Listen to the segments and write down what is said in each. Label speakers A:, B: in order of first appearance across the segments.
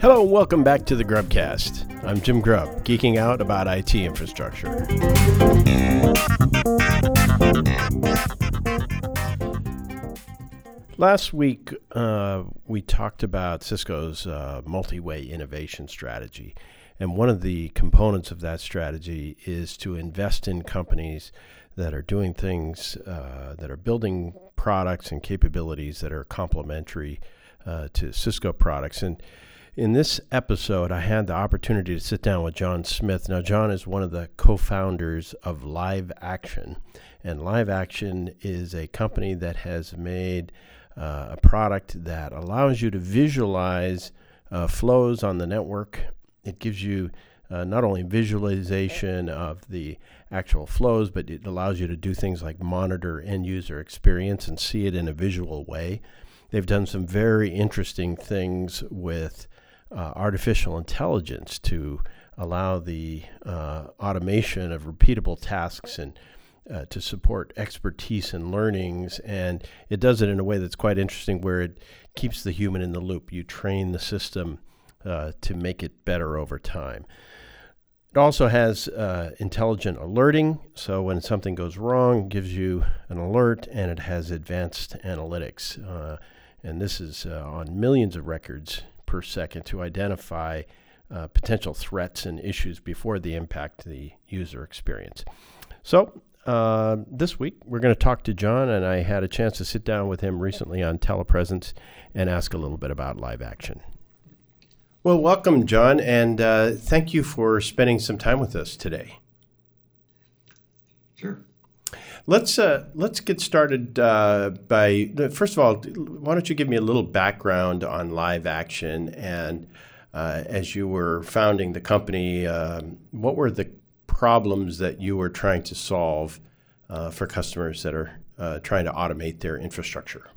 A: Hello and welcome back to the GrubbCast. I'm Jim Grubb, geeking out about IT infrastructure. Last week, uh, we talked about Cisco's uh, multi way innovation strategy. And one of the components of that strategy is to invest in companies that are doing things uh, that are building products and capabilities that are complementary uh, to Cisco products. And in this episode, I had the opportunity to sit down with John Smith. Now, John is one of the co founders of Live Action. And Live Action is a company that has made uh, a product that allows you to visualize uh, flows on the network. It gives you uh, not only visualization of the actual flows, but it allows you to do things like monitor end user experience and see it in a visual way. They've done some very interesting things with uh, artificial intelligence to allow the uh, automation of repeatable tasks and uh, to support expertise and learnings. And it does it in a way that's quite interesting where it keeps the human in the loop. You train the system uh, to make it better over time. It also has uh, intelligent alerting. So when something goes wrong, it gives you an alert, and it has advanced analytics. Uh, and this is on millions of records per second to identify uh, potential threats and issues before they impact the user experience. So, uh, this week we're going to talk to John, and I had a chance to sit down with him recently on telepresence and ask a little bit about live action. Well, welcome, John, and uh, thank you for spending some time with us today. Let's uh, let's get started uh, by first of all, why don't you give me a little background on live action and uh, as you were founding the company, um, what were the problems that you were trying to solve uh, for customers that are uh, trying to automate their infrastructure?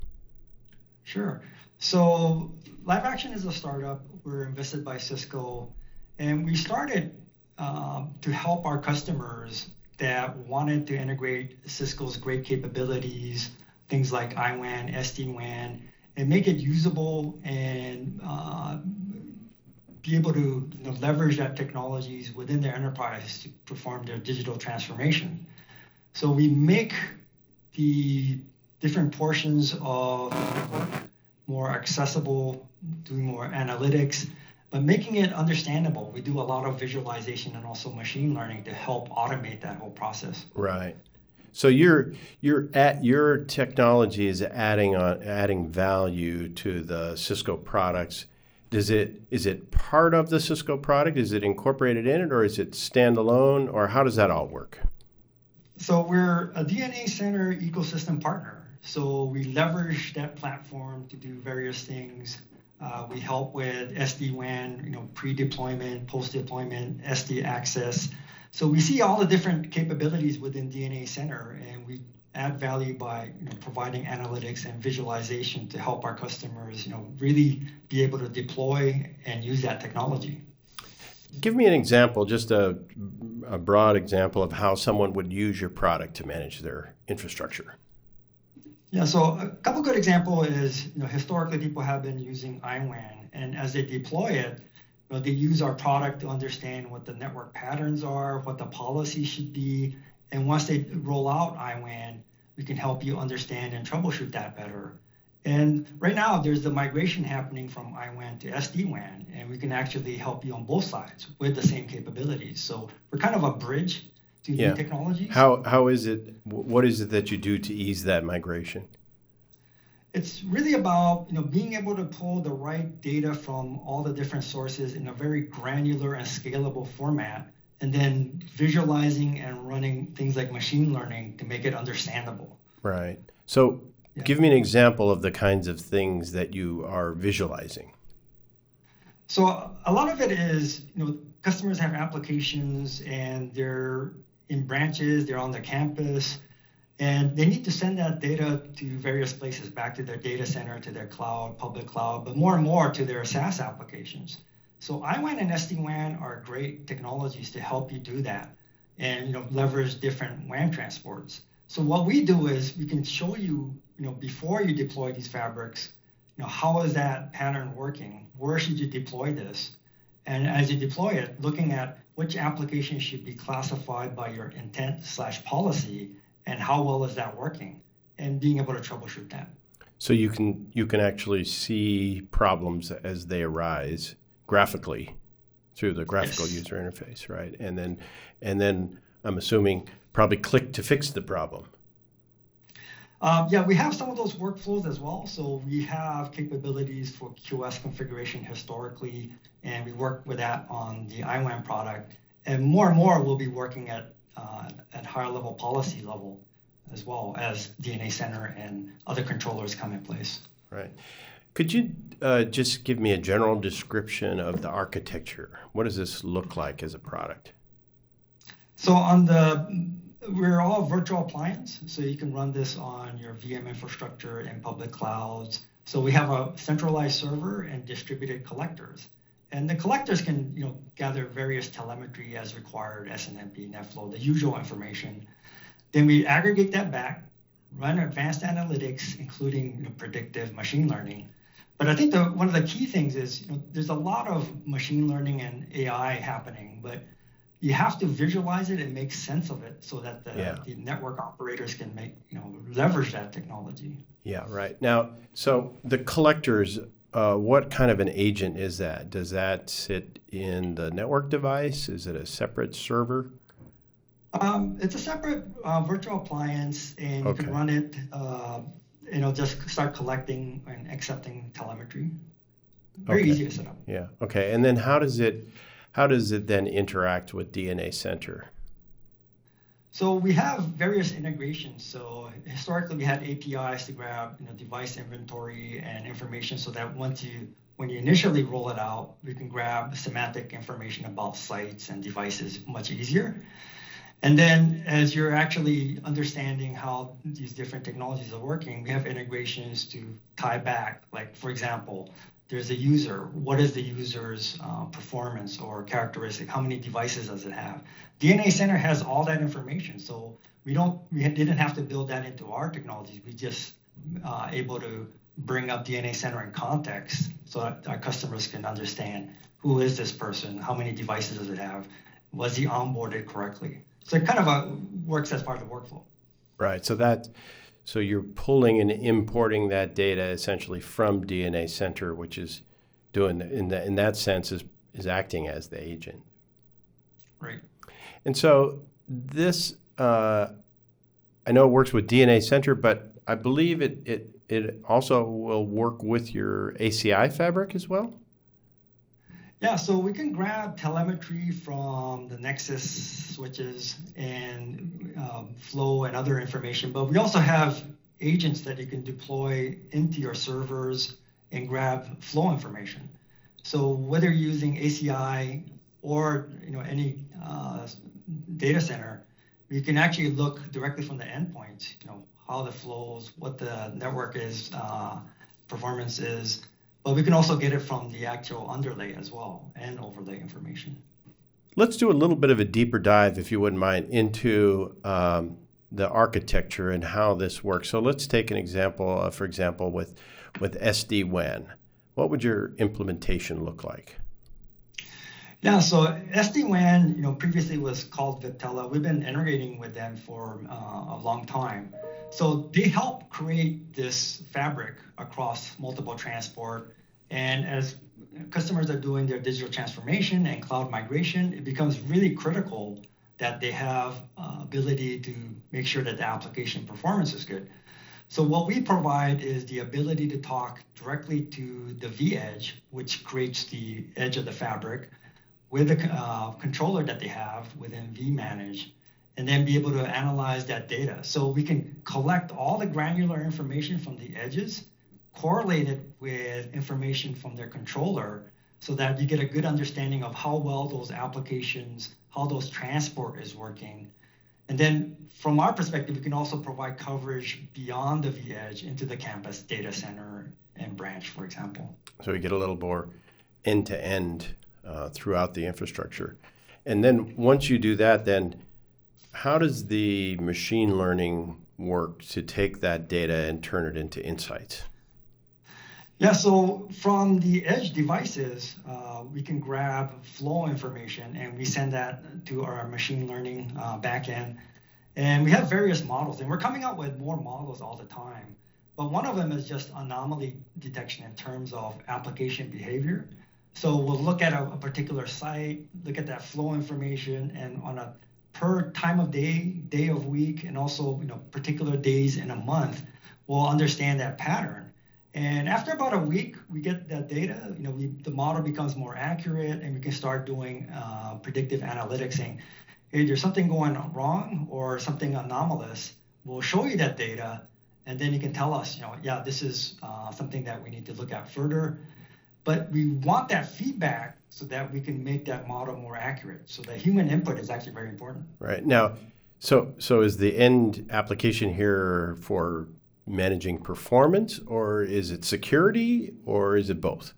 B: Sure. So Live Action is a startup. We're invested by Cisco, and we started um, to help our customers that wanted to integrate Cisco's great capabilities, things like iWAN, SD-WAN, and make it usable and uh, be able to you know, leverage that technologies within their enterprise to perform their digital transformation. So we make the different portions of more accessible, doing more analytics, but making it understandable. We do a lot of visualization and also machine learning to help automate that whole process.
A: Right. So you're you're at your technology is adding on adding value to the Cisco products. Does it is it part of the Cisco product? Is it incorporated in it, or is it standalone, or how does that all work?
B: So we're a DNA Center ecosystem partner. So we leverage that platform to do various things uh, we help with SD-WAN, you know, pre-deployment, post-deployment, SD access. So we see all the different capabilities within DNA Center, and we add value by you know, providing analytics and visualization to help our customers, you know, really be able to deploy and use that technology.
A: Give me an example, just a, a broad example of how someone would use your product to manage their infrastructure.
B: Yeah, so a couple good example is, you know, historically people have been using iWAN, and as they deploy it, you know, they use our product to understand what the network patterns are, what the policy should be, and once they roll out iWAN, we can help you understand and troubleshoot that better. And right now, there's the migration happening from iWAN to SD-WAN, and we can actually help you on both sides with the same capabilities. So we're kind of a bridge to yeah. new technologies.
A: How how is it? What is it that you do to ease that migration?
B: It's really about you know being able to pull the right data from all the different sources in a very granular and scalable format, and then visualizing and running things like machine learning to make it understandable.
A: Right. So, yeah. give me an example of the kinds of things that you are visualizing.
B: So a lot of it is, you know, customers have applications and they're in branches, they're on the campus, and they need to send that data to various places, back to their data center, to their cloud, public cloud, but more and more to their SaaS applications. So iWAN and SD-WAN are great technologies to help you do that and you know leverage different WAN transports. So what we do is we can show you, you know, before you deploy these fabrics, you know, how is that pattern working? Where should you deploy this? And as you deploy it, looking at which application should be classified by your intent slash policy and how well is that working and being able to troubleshoot that.
A: So you can you can actually see problems as they arise graphically through the graphical yes. user interface, right? And then and then I'm assuming probably click to fix the problem.
B: Um, yeah, we have some of those workflows as well. So we have capabilities for QoS configuration historically, and we work with that on the IWAN product. And more and more, we'll be working at uh, at higher level policy level as well as DNA Center and other controllers come in place.
A: Right. Could you uh, just give me a general description of the architecture? What does this look like as a product?
B: So on the we're all virtual appliance, so you can run this on your VM infrastructure in public clouds. So we have a centralized server and distributed collectors. And the collectors can, you know, gather various telemetry as required, SNMP, NetFlow, the usual information. Then we aggregate that back, run advanced analytics, including you know, predictive machine learning. But I think the, one of the key things is you know, there's a lot of machine learning and AI happening, but you have to visualize it and make sense of it so that the, yeah. the network operators can make you know leverage that technology.
A: Yeah, right. Now, so the collectors, uh, what kind of an agent is that? Does that sit in the network device? Is it a separate server?
B: Um, it's a separate uh, virtual appliance, and okay. you can run it. Uh, you know, just start collecting and accepting telemetry. Very okay. easy to set up.
A: Yeah. Okay. And then how does it how does it then interact with DNA Center?
B: So we have various integrations. So historically, we had APIs to grab you know device inventory and information, so that once you when you initially roll it out, we can grab semantic information about sites and devices much easier. And then as you're actually understanding how these different technologies are working, we have integrations to tie back. Like, for example, there's a user. What is the user's uh, performance or characteristic? How many devices does it have? DNA Center has all that information. So we don't, we didn't have to build that into our technologies. We just uh, able to bring up DNA Center in context so that our customers can understand who is this person? How many devices does it have? Was he onboarded correctly? So it kind of a, works as part of the workflow.
A: Right. So that so you're pulling and importing that data essentially from DNA Center, which is doing in that in that sense is is acting as the agent.
B: Right.
A: And so this uh, I know it works with DNA Center, but I believe it it it also will work with your ACI fabric as well.
B: Yeah, so we can grab telemetry from the Nexus switches and um, flow and other information, but we also have agents that you can deploy into your servers and grab flow information. So whether you're using ACI or you know any uh, data center, you can actually look directly from the endpoint. You know how the flows, what the network is, uh, performance is, but we can also get it from the actual underlay as well and overlay information.
A: Let's do a little bit of a deeper dive, if you wouldn't mind, into um, the architecture and how this works. So let's take an example, uh, for example, with with SD WAN. What would your implementation look like?
B: Yeah, so SD-WAN, you know, previously was called Viptela. We've been integrating with them for uh, a long time. So they help create this fabric across multiple transport. And as customers are doing their digital transformation and cloud migration, it becomes really critical that they have uh, ability to make sure that the application performance is good. So what we provide is the ability to talk directly to the vEdge, which creates the edge of the fabric, with the uh, controller that they have within vManage, and then be able to analyze that data. So we can collect all the granular information from the edges, correlate it with information from their controller, so that you get a good understanding of how well those applications, how those transport is working. And then from our perspective, we can also provide coverage beyond the vEdge into the campus data center and branch, for example.
A: So we get a little more end to end uh, throughout the infrastructure. And then once you do that, then how does the machine learning work to take that data and turn it into insights?
B: Yeah, so from the edge devices, uh, we can grab flow information and we send that to our machine learning uh, backend. And we have various models, and we're coming out with more models all the time. But one of them is just anomaly detection in terms of application behavior. So we'll look at a, a particular site, look at that flow information, and on a per time of day, day of week, and also you know particular days in a month, we'll understand that pattern and after about a week, we get that data. You know, we, the model becomes more accurate, and we can start doing uh, predictive analytics, saying, "Hey, there's something going wrong or something anomalous." We'll show you that data, and then you can tell us, you know, yeah, this is uh, something that we need to look at further. But we want that feedback so that we can make that model more accurate. So the human input is actually very important.
A: Right now, so so is the end application here for managing performance, or is it security, or is it both?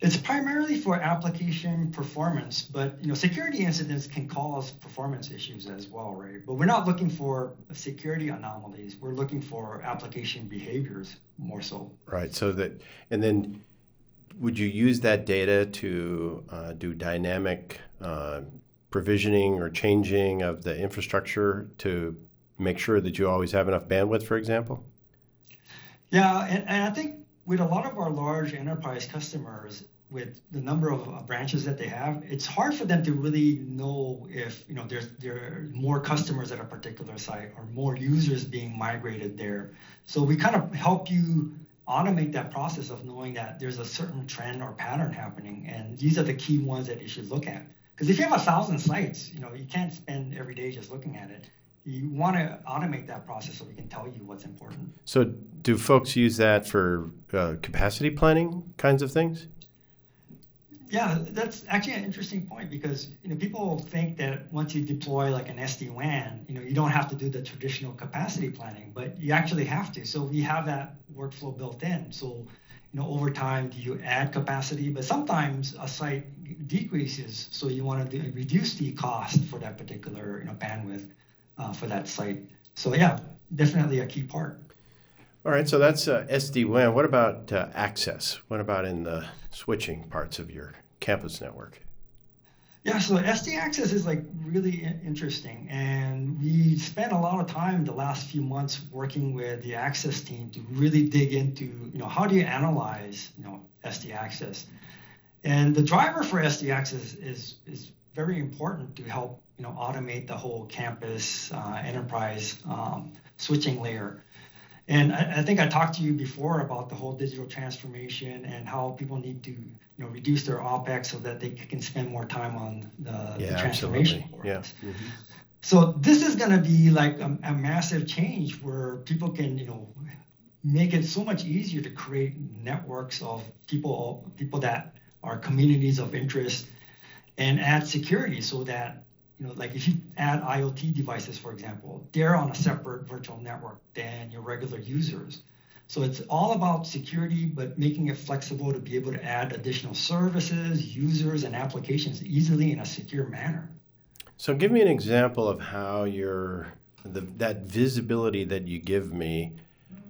B: It's primarily for application performance, but you know, security incidents can cause performance issues as well, right? But we're not looking for security anomalies. We're looking for application behaviors more so.
A: Right. So that, and then, would you use that data to uh, do dynamic uh, provisioning or changing of the infrastructure to make sure that you always have enough bandwidth, for example?
B: Yeah, and, and I think with a lot of our large enterprise customers, with the number of branches that they have, it's hard for them to really know if you know there's there are more customers at a particular site or more users being migrated there. So we kind of help you automate that process of knowing that there's a certain trend or pattern happening, and these are the key ones that you should look at. Because if you have a thousand sites, you know you can't spend every day just looking at it you want to automate that process so we can tell you what's important.
A: So, do folks use that for uh, capacity planning kinds of things?
B: Yeah, that's actually an interesting point because you know people think that once you deploy like an SD WAN, you know you don't have to do the traditional capacity planning, but you actually have to. So we have that workflow built in. So you know over time, do you add capacity? But sometimes a site decreases, so you want to reduce the cost for that particular you know bandwidth uh, for that site. So yeah, definitely a key part.
A: All right, so that's uh, SD-WAN. What about uh, access? What about in the switching parts of your campus network?
B: Yeah, so SD access is like really interesting, and we spent a lot of time the last few months working with the access team to really dig into, you know, how do you analyze, you know, SD access, and the driver for SD access is is very important to help you know automate the whole campus uh, enterprise um, switching layer. And I, I, think I talked to you before about the whole digital transformation and how people need to you know reduce their opex so that they can spend more time on the, yeah, the transformation.
A: Absolutely. Yeah. Mm-hmm.
B: So this is going to be like a, a massive change where people can you know make it so much easier to create networks of people people that are communities of interest and add security so that you know, like if you add IoT devices, for example, they're on a separate virtual network than your regular users. So it's all about security, but making it flexible to be able to add additional services, users, and applications easily in a secure manner.
A: So give me an example of how your the, that visibility that you give me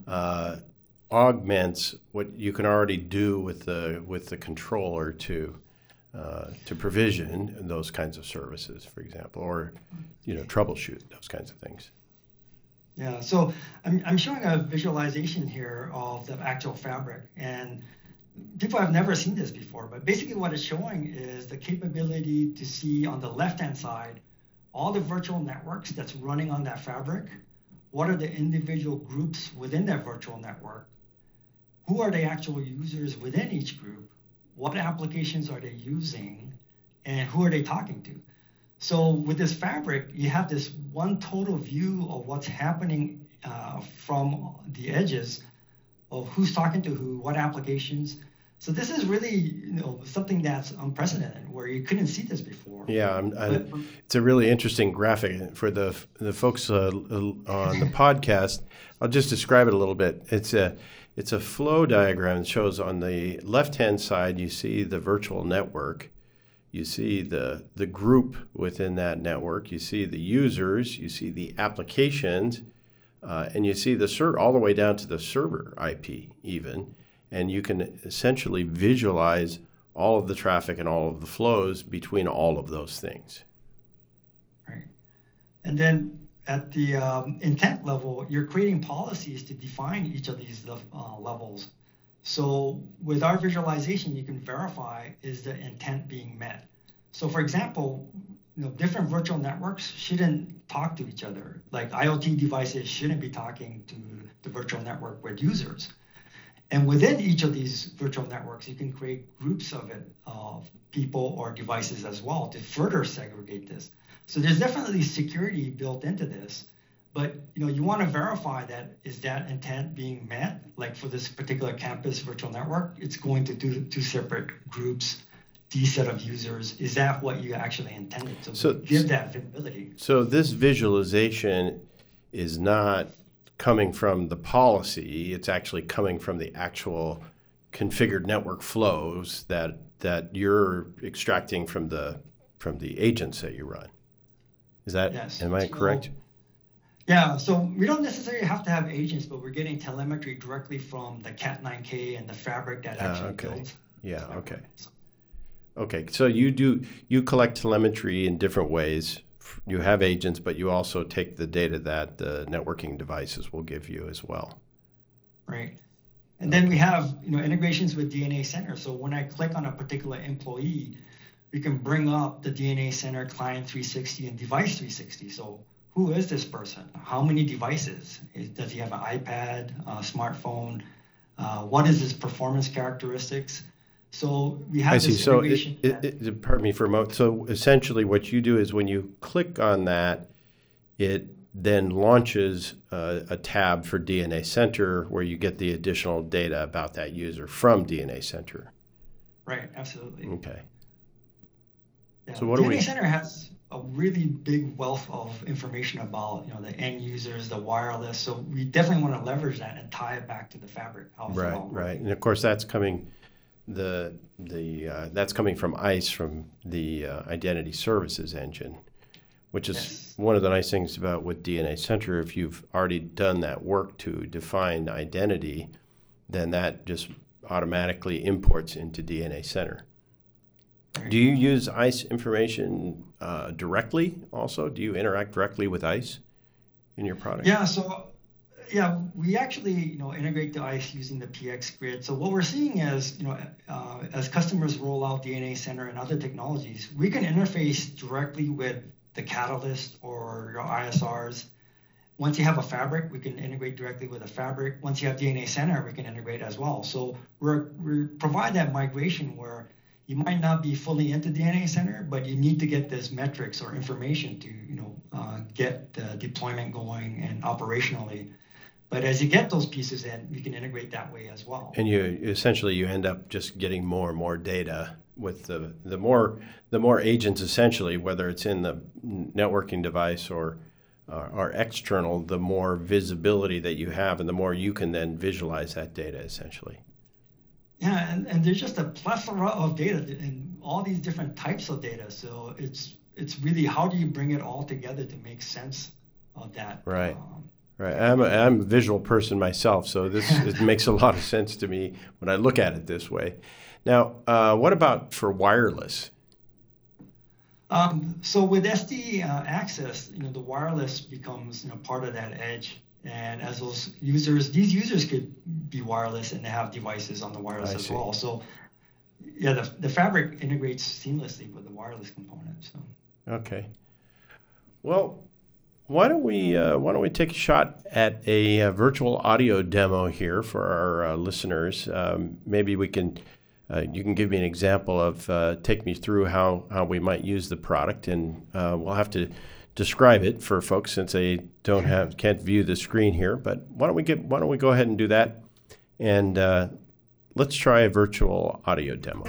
A: uh, augments what you can already do with the with the controller to uh, to provision those kinds of services, for example, or you know troubleshoot those kinds of things.
B: Yeah, so I'm, I'm showing a visualization here of the actual fabric, and people have never seen this before. But basically, what it's showing is the capability to see on the left-hand side all the virtual networks that's running on that fabric. What are the individual groups within that virtual network? Who are the actual users within each group? What applications are they using and who are they talking to? So with this fabric you have this one total view of what's happening uh, from the edges of who's talking to who what applications. So this is really you know something that's unprecedented where you couldn't see this before.
A: Yeah I, it's a really interesting graphic. For the the folks uh, on the podcast i'll just describe it a little bit. It's a it's a flow diagram that shows on the left hand side, you see the virtual network. You see the, the group within that network. You see the users. You see the applications. Uh, and you see the ser- all the way down to the server IP, even. and you can essentially visualize all of the traffic and all of the flows between all of those things.
B: Right. And then at the um, intent level, you're creating policies to define each of these uh, levels. So with our visualization, you can verify is the intent being met. So for example, you know, different virtual networks shouldn't talk to each other. Like IoT devices shouldn't be talking to the virtual network with users. And within each of these virtual networks, you can create groups of it, of people or devices as well to further segregate this. So there's definitely security built into this, but you know you want to verify that is that intent being met. Like for this particular campus virtual network, it's going to do two separate groups, these set of users. Is that what you actually intended? So, so give that visibility.
A: So this visualization is not coming from the policy, it's actually coming from the actual configured network flows that that you're extracting from the from the agents that you run. Is that yes. am I correct?
B: yeah, so we don't necessarily have to have agents, but we're getting telemetry directly from the Cat9K and the fabric that ah, actually uh, okay. builds.
A: Yeah, okay. Okay, so you do you collect telemetry in different ways you have agents, but you also take the data that the networking devices will give you as well.
B: Right. And then we have you know integrations with DNA Center. So when I click on a particular employee, we can bring up the DNA Center Client 360 and Device 360. So who is this person? How many devices? Does he have an iPad, a smartphone? Uh, what is his performance characteristics? So we have I see.
A: So it, it, it, pardon me for a moment. So essentially, what you do is when you click on that, it then launches uh, a tab for DNA Center where you get the additional data about that user from DNA Center.
B: Right. Absolutely.
A: Okay.
B: Yeah. So what DNA we... Center has a really big wealth of information about you know the end users, the wireless. So we definitely want to leverage that and tie it back to the fabric.
A: Right. Right. And of course, that's coming the the uh, that's coming from ISE from the uh, Identity Services engine, which is yes. one of the nice things about with DNA Center. If you've already done that work to define identity, then that just automatically imports into DNA Center. Do you use ISE information uh, directly? Also, do you interact directly with ISE in your product?
B: Yeah. So yeah, we actually you know integrate the ISE using the pxGrid. So what we're seeing is you know uh, as customers roll out DNA Center and other technologies, we can interface directly with the Catalyst or your ISRs. Once you have a fabric, we can integrate directly with a fabric. Once you have DNA Center, we can integrate as well. So we're we provide that migration where you might not be fully into DNA Center, but you need to get this metrics or information to you know uh, get the deployment going and operationally but as you get those pieces in, you can integrate that way as well.
A: And you essentially you end up just getting more and more data with the the more the more agents essentially, whether it's in the networking device or uh, or external, the more visibility that you have, and the more you can then visualize that data essentially.
B: Yeah, and, and there's just a plethora of data and all these different types of data. So it's it's really how do you bring it all together to make sense of that?
A: Right. Um, Right. I'm a, I'm a visual person myself, so this it makes a lot of sense to me when I look at it this way. Now, uh, what about for wireless?
B: Um, so with SD uh, access, you know, the wireless becomes you know part of that edge. And as those users, these users could be wireless and they have devices on the wireless I as see. well. So yeah, the, the fabric integrates seamlessly with the wireless component. So.
A: Okay. Well, why don't we uh, Why don't we take a shot at a, uh, virtual audio demo here for our uh, listeners? Um, maybe we can. Uh, you can give me an example of uh, take me through how, how we might use the product, and uh, we'll have to describe it for folks since they don't have can't view the screen here. But why don't we get Why don't we go ahead and do that, and let's try a virtual audio demo.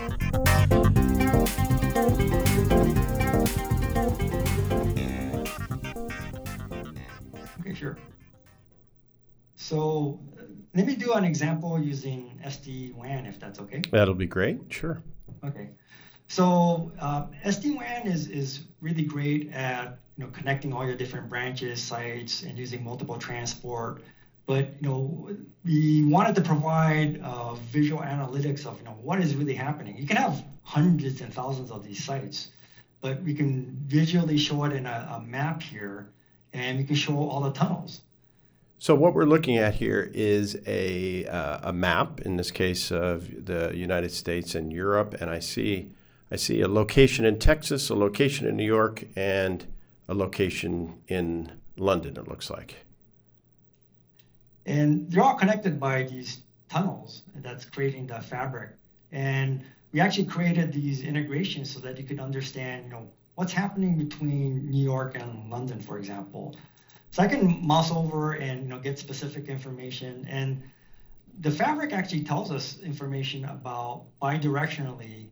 B: Okay, sure. So let me do an example using SD-WAN, if that's okay.
A: That'll be great. Sure.
B: Okay. So uh, SD-WAN is, is really great at you know connecting all your different branches, sites, and using multiple transport. but you know we wanted to provide uh, visual analytics of you know what is really happening. You can have hundreds and thousands of these sites, but we can visually show it in a, a map here, and we can show all the tunnels.
A: So what we're looking at here is a uh, a map, in this case of the United States and Europe, and I see I see a location in Texas, a location in New York, and a location in London. It looks like.
B: And they're all connected by these tunnels that's creating the fabric. And we actually created these integrations so that you could understand, you know, what's happening between New York and London, for example. So I can mouse over and you know get specific information. And the fabric actually tells us information about bidirectionally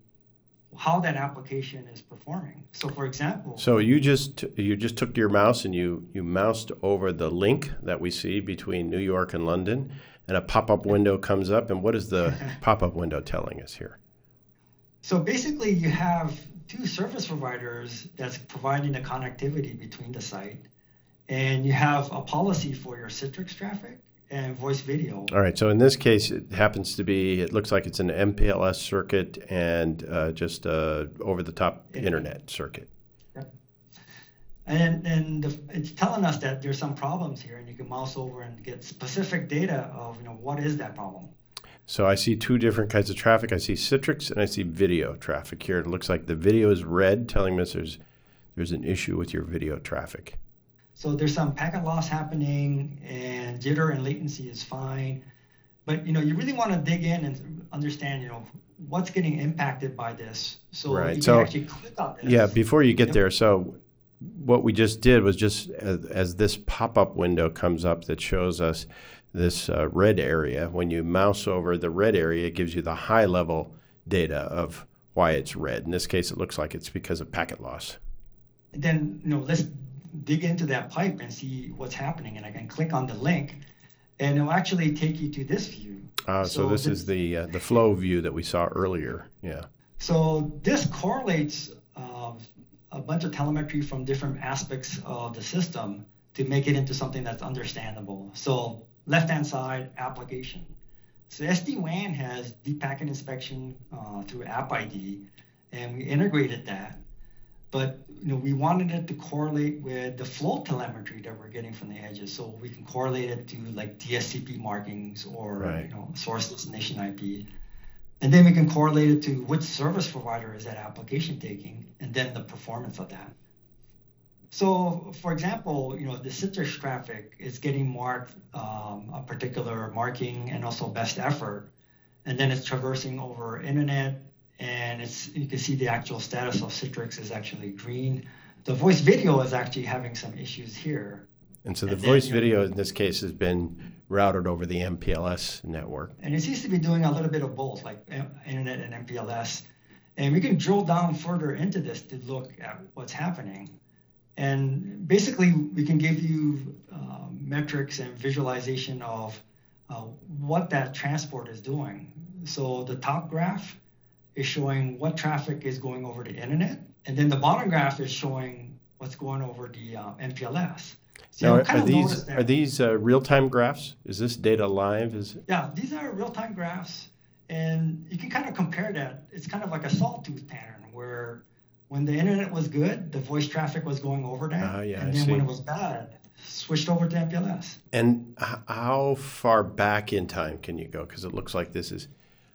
B: how that application is performing. So, for example,
A: so you just you just took your mouse and you you moused over the link that we see between New York and London, and a pop-up window comes up. And what is the pop-up window telling us here?
B: So basically, you have two service providers that's providing the connectivity between the site, and you have a policy for your Citrix traffic and voice video.
A: All right. So in this case, it happens to be. It looks like it's an MPLS circuit and uh, just uh, over-the-top internet. internet circuit.
B: Yep. And and the, it's telling us that there's some problems here, and you can mouse over and get specific data of you know what is that problem.
A: So I see two different kinds of traffic. I see Citrix and I see video traffic here. It looks like the video is red, telling us there's there's an issue with your video traffic.
B: So there's some packet loss happening, and jitter and latency is fine. But you know, you really want to dig in and understand, you know, what's getting impacted by this. So right. you so, can actually click on this.
A: Yeah, before you get yep. there, so what we just did was just as, as this pop-up window comes up that shows us this uh, red area, when you mouse over the red area, it gives you the high-level data of why it's red. In this case, it looks like it's because of packet loss.
B: then you know, let's dig into that pipe and see what's happening. And I can click on the link, and it'll actually take you to this view.
A: Uh, so, so, this, this is the uh, the flow view that we saw earlier. Yeah.
B: So this correlates uh, a bunch of telemetry from different aspects of the system to make it into something that's understandable. So left-hand side application. So SD-WAN has deep packet inspection uh, through App ID, and we integrated that but you know we wanted it to correlate with the flow telemetry that we're getting from the edges. So we can correlate it to like DSCP markings or right. you know source destination IP and then we can correlate it to which service provider is that application taking and then the performance of that. So for example you know the Citrix traffic is getting marked um, a particular marking and also best effort. And then it's traversing over internet and it's you can see the actual status of Citrix is actually green. The voice video is actually having some issues here.
A: And so the and voice then, video in this case has been routed over the MPLS network.
B: And it seems to be doing a little bit of both, like internet and MPLS. And we can drill down further into this to look at what's happening. And basically, we can give you uh, metrics and visualization of uh, what that transport is doing. So the top graph is showing what traffic is going over the internet, and then the bottom graph is showing what's going over the uh, MPLS.
A: So now, are, these are these uh, real-time graphs? Is this data live? Is
B: it? Yeah, these are real-time graphs, and you can kind of compare that. It's kind of like a sawtooth pattern where when the internet was good, the voice traffic was going over that, uh, yeah, and then when it was bad, switched over to MPLS.
A: And how far back in time can you go? Because it looks like this is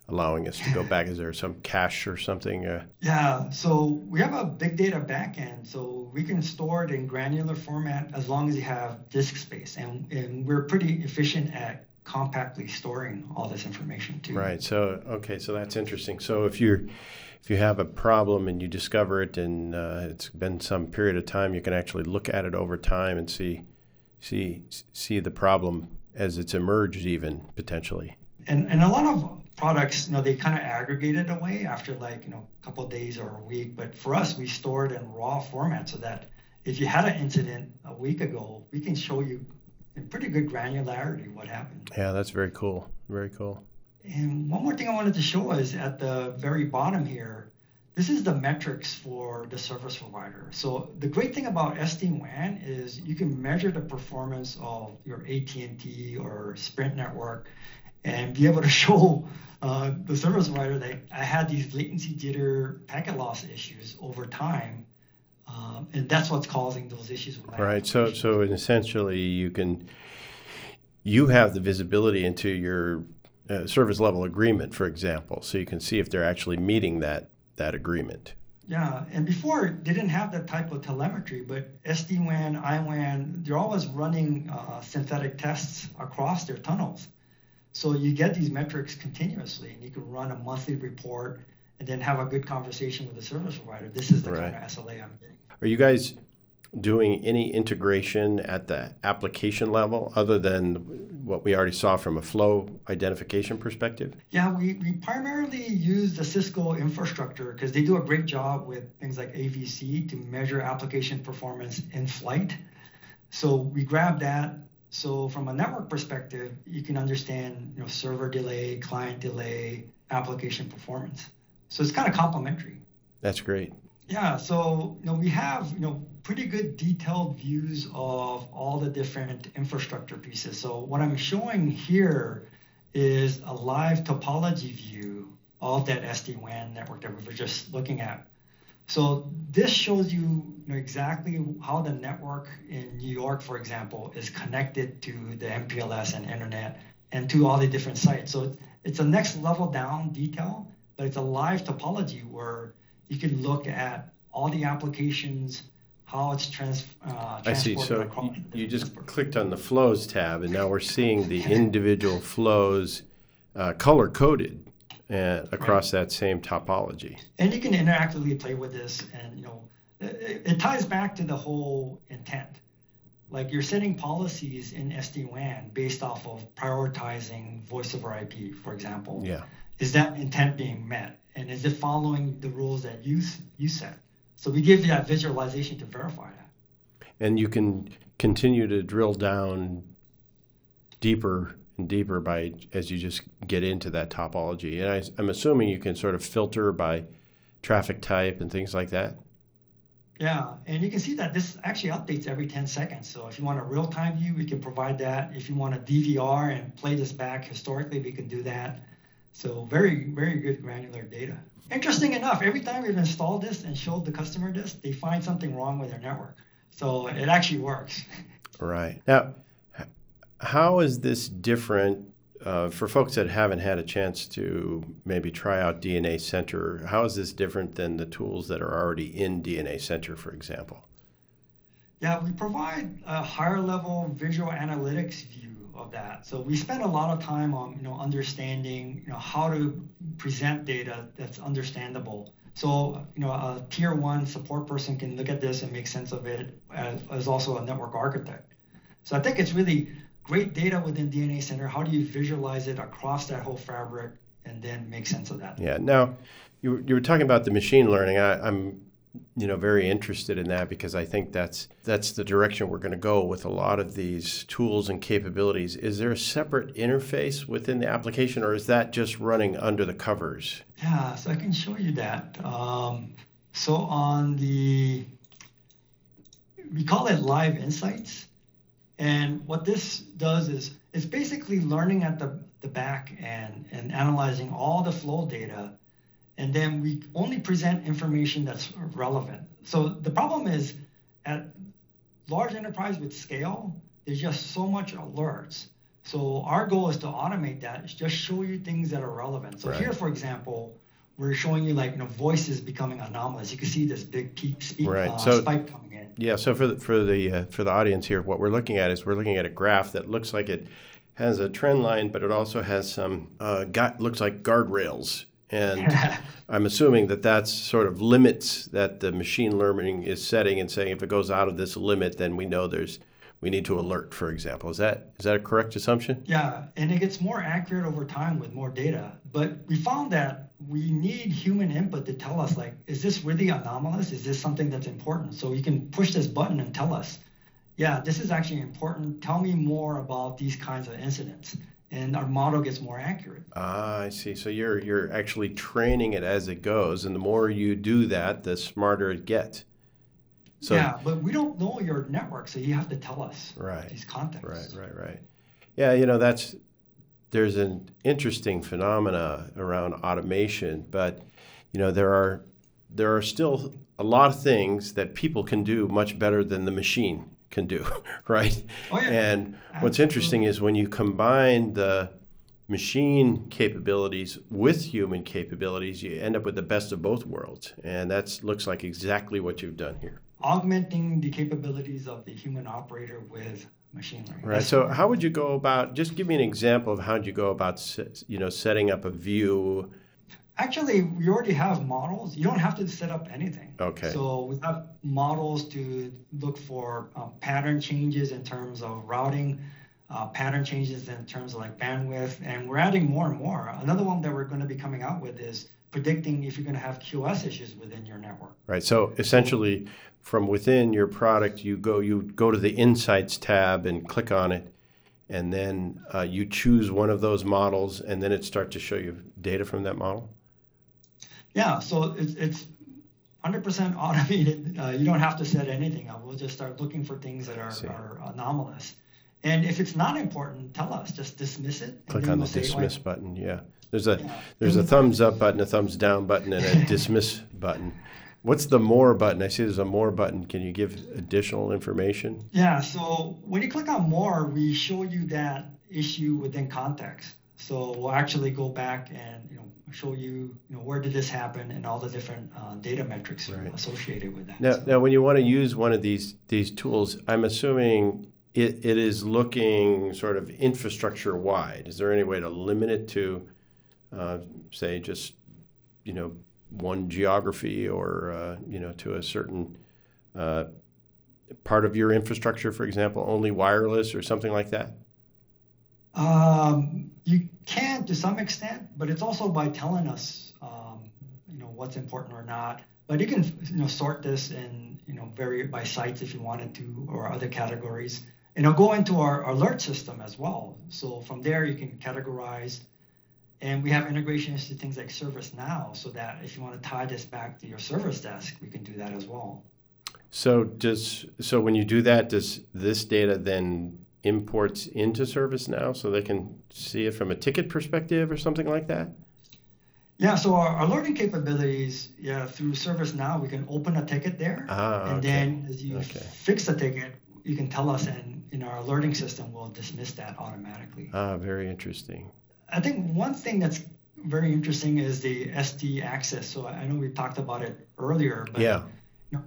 A: allowing us to go back? Is there some cache or something? Uh,
B: yeah, so we have a big data backend, so we can store it in granular format as long as you have disk space, and, and we're pretty efficient at compactly storing all this information too.
A: Right. So okay, so that's interesting. So if you're if you have a problem and you discover it and uh, it's been some period of time, you can actually look at it over time and see see see the problem as it's emerged even potentially.
B: And and a lot of products, you know, they kind of aggregated away after like, you know, a couple days or a week. But for us, we store it in raw format so that if you had an incident a week ago, we can show you in pretty good granularity what happened.
A: Yeah, that's very cool. Very cool.
B: And one more thing I wanted to show is at the very bottom here, this is the metrics for the service provider. So the great thing about SD-WAN is you can measure the performance of your AT&T or Sprint network and be able to show uh, the service provider that I had these latency jitter packet loss issues over time. Um, and that's what's causing those issues.
A: Right. So, so essentially, you can you have the visibility into your uh, service level agreement, for example, so you can see if they're actually meeting that that agreement.
B: Yeah, and before they didn't have that type of telemetry, but SD-WAN, IWAN, they're always running uh, synthetic tests across their tunnels. So you get these metrics continuously, and you can run a monthly report and then have a good conversation with the service provider. This is the right. kind of SLA I'm getting.
A: Are you guys doing any integration at the application level other than what we already saw from a flow identification perspective?
B: Yeah, we, we primarily use the Cisco infrastructure because they do a great job with things like AVC to measure application performance in flight. So we grab that. So from a network perspective, you can understand you know server delay, client delay, application performance. So it's kind of complementary.
A: That's great.
B: Yeah, so you know we have you know pretty good detailed views of all the different infrastructure pieces. So what I'm showing here is a live topology view of that SD-WAN network that we were just looking at. So this shows you, you know, exactly how the network in New York, for example, is connected to the MPLS and internet and to all the different sites. So it's a next level down detail, but it's a live topology where you can look at all the applications, how it's trans, uh,
A: I see. So you, just clicked on the flows tab, and now we're seeing the individual flows uh, color coded uh, across right. that same topology.
B: And you can interactively play with this, and you know, it, it ties back to the whole intent. Like you're setting policies in SD-WAN based off of prioritizing voice over IP, for example.
A: Yeah.
B: Is that intent being met? and is it following the rules that you you set? So we give you that visualization to verify that.
A: And you can continue to drill down deeper and deeper by as you just get into that topology. And I, I'm assuming you can sort of filter by traffic type and things like that.
B: Yeah, and you can see that this actually updates every 10 seconds. So if you want a real-time view, we can provide that. If you want a DVR and play this back historically, we can do that. So very, very good granular data. Interesting enough, every time we've installed this and showed the customer this, they find something wrong with their network. So it actually works.
A: Right. Now, how is this different uh, for folks that haven't had a chance to maybe try out DNA Center? How is this different than the tools that are already in DNA Center, for example?
B: Yeah, we provide a higher level visual analytics view of that. So we spend a lot of time on you know understanding you know how to present data that's understandable. So you know a tier one support person can look at this and make sense of it as, as also a network architect. So I think it's really great data within DNA Center. How do you visualize it across that whole fabric and then make sense of that?
A: Yeah. Now, you, you were talking about the machine learning. I, I'm you know very interested in that because I think that's that's the direction we're going to go with a lot of these tools and capabilities. Is there a separate interface within the application, or is that just running under the covers?
B: Yeah, so I can show you that. Um, so on the we call it Live Insights, and what this does is it's basically learning at the the back end and analyzing all the flow data and then we only present information that's relevant. So the problem is at large enterprise with scale, there's just so much alerts. So our goal is to automate that, just show you things that are relevant. So right. here, for example, we're showing you like you know voices becoming anomalous. You can see this big peak speak, right. uh, so, spike coming in.
A: Yeah. So for the, for the uh, for the audience here, what we're looking at is we're looking at a graph that looks like it has a trend line, but it also has some uh, got looks like guardrails and I'm assuming that that's sort of limits that the machine learning is setting and saying if it goes out of this limit, then we know there's we need to alert, for example. Is that is that a correct assumption?
B: Yeah, and it gets more accurate over time with more data. But we found that we need human input to tell us like, is this really anomalous? Is this something that's important? So you can push this button and tell us, yeah, this is actually important. Tell me more about these kinds of incidents and our model gets more accurate.
A: Ah, I see. So you're you're actually training it as it goes, and the more you do that, the smarter it gets.
B: So, yeah, but we don't know your network, so you have to tell us
A: right,
B: these contexts.
A: Right, right, right. Yeah, you know that's there's an interesting phenomena around automation, but you know there are there are still a lot of things that people can do much better than the machine can do, right?
B: Oh, yeah.
A: And Absolutely. what's interesting is when you combine the machine capabilities with human capabilities, you end up with the best of both worlds. And that looks like exactly what you've done here.
B: Augmenting the capabilities of the human operator with machine learning.
A: Right. So how would you go about? Just give me an example of how you go about, you know, setting up a view.
B: Actually, we already have models. You don't have to set up anything.
A: Okay.
B: So we have models to look for um, pattern changes in terms of routing, uh, pattern changes in terms of like bandwidth, and we're adding more and more. Another one that we're going to be coming out with is predicting if you're going to have QoS issues within your network.
A: Right. So essentially, from within your product, you go you go to the Insights tab and click on it, and then uh, you choose one of those models, and then it starts to show you data from that model.
B: Yeah. So it's it's 100% automated. Uh, you don't have to set anything up. We'll just start looking for things that are, are anomalous. And if it's not important, tell us. Just dismiss it.
A: Click on the say, dismiss button. Yeah. There's a yeah. there's a thumbs up button, a thumbs down button, and a dismiss button. What's the more button? I see there's a more button. Can you give additional information?
B: Yeah. So when you click on more, we show you that issue within context. So we'll actually go back and you know show you you know where did this happen and all the different uh, data metrics right. associated with that.
A: Now, so. now, when you want to use one of these these tools, I'm assuming it, it is looking sort of infrastructure wide. Is there any way to limit it to, uh, say, just you know one geography or uh, you know to a certain uh, part of your infrastructure, for example, only wireless or something like that?
B: Um, you can to some extent, but it's also by telling us, um, you know, what's important or not. But you can, you know, sort this in, you know, vary by sites if you wanted to, or other categories. And it'll go into our alert system as well. So from there, you can categorize. And we have integrations to things like ServiceNow, so that if you want to tie this back to your service desk, we can do that as well.
A: So does so when you do that, does this data then imports into ServiceNow so they can see it from a ticket perspective or something like that?
B: Yeah, so our, our learning capabilities, yeah, through ServiceNow, we can open a ticket there,
A: ah,
B: and
A: okay.
B: then as you okay. fix the ticket, you can tell us, and in our alerting system, we'll dismiss that automatically.
A: Ah, very interesting.
B: I think one thing that's very interesting is the SD access. So I know we talked about it earlier, but
A: yeah.
B: You know,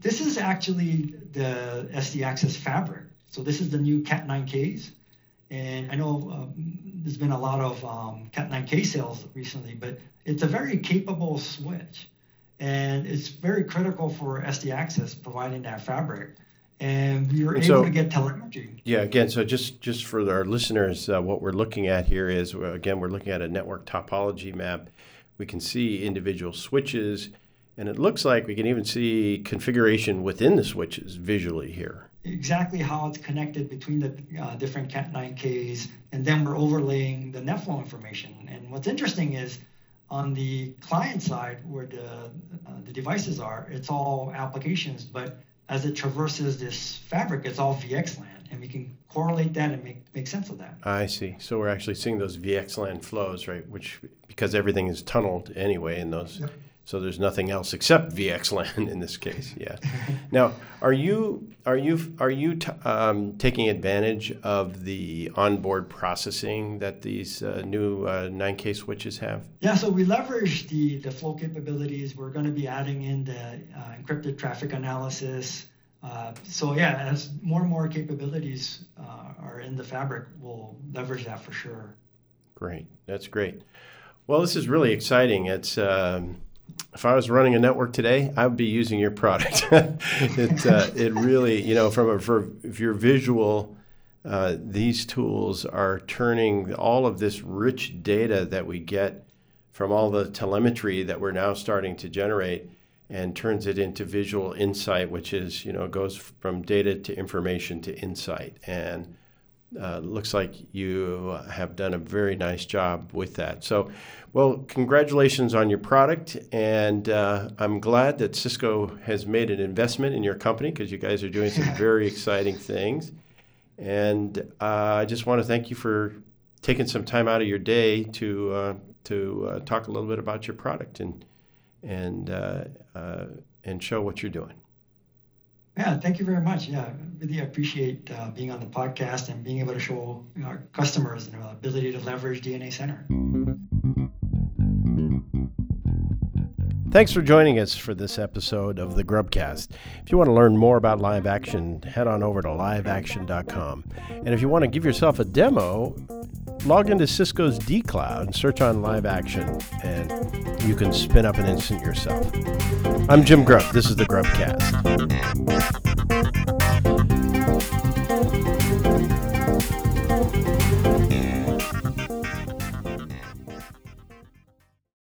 B: this is actually the SD access fabric. So this is the new Cat 9Ks. And I know um, there's been a lot of um, Cat 9K sales recently, but it's a very capable switch. And it's very critical for SD access providing that fabric. And we were able so, to get telemetry.
A: Yeah, again, so just, just for our listeners, uh, what we're looking at here is, again, we're looking at a network topology map. We can see individual switches, and it looks like we can even see configuration within the switches visually here
B: exactly how it's connected between the uh, different Cat 9Ks, and then we're overlaying the NetFlow information. And what's interesting is on the client side, where the uh, the devices are, it's all applications, but as it traverses this fabric, it's all VXLAN, and we can correlate that and make make sense of that.
A: I see. So we're actually seeing those VXLAN flows, right? Which because everything is tunneled anyway in those. Yep so there's nothing else except VXLAN in this case. Yeah. now, are you are you are you t- um, taking advantage of the onboard processing that these uh, new uh, 9K switches have?
B: Yeah. So we leverage the the flow capabilities. We're going to be adding in the uh, encrypted traffic analysis. Uh, so yeah, as more and more capabilities uh, are in the fabric, we'll leverage that for sure.
A: Great. That's great. Well, this is really exciting. It's um, if I was running a network today, I would be using your product. it uh, it really you know from a for if you're visual, uh, these tools are turning all of this rich data that we get from all the telemetry that we're now starting to generate and turns it into visual insight, which is you know goes from data to information to insight and uh, looks like you have done a very nice job with that. So, well, congratulations on your product, and uh, I'm glad that Cisco has made an investment in your company because you guys are doing some very exciting things. And uh, I just want to thank you for taking some time out of your day to uh, to uh, talk a little bit about your product and and uh, and show what you're doing.
B: Yeah, thank you very much. Yeah, really appreciate uh, being on the podcast and being able to show our customers the ability to leverage DNA Center.
A: Thanks for joining us for this episode of the GrubbCast. If you want to learn more about live action, head on over to liveaction.com. And if you want to give yourself a demo, log into Cisco's dCloud and search on live action, and you can spin up an instant yourself. I'm Jim Grubb. This is the GrubbCast.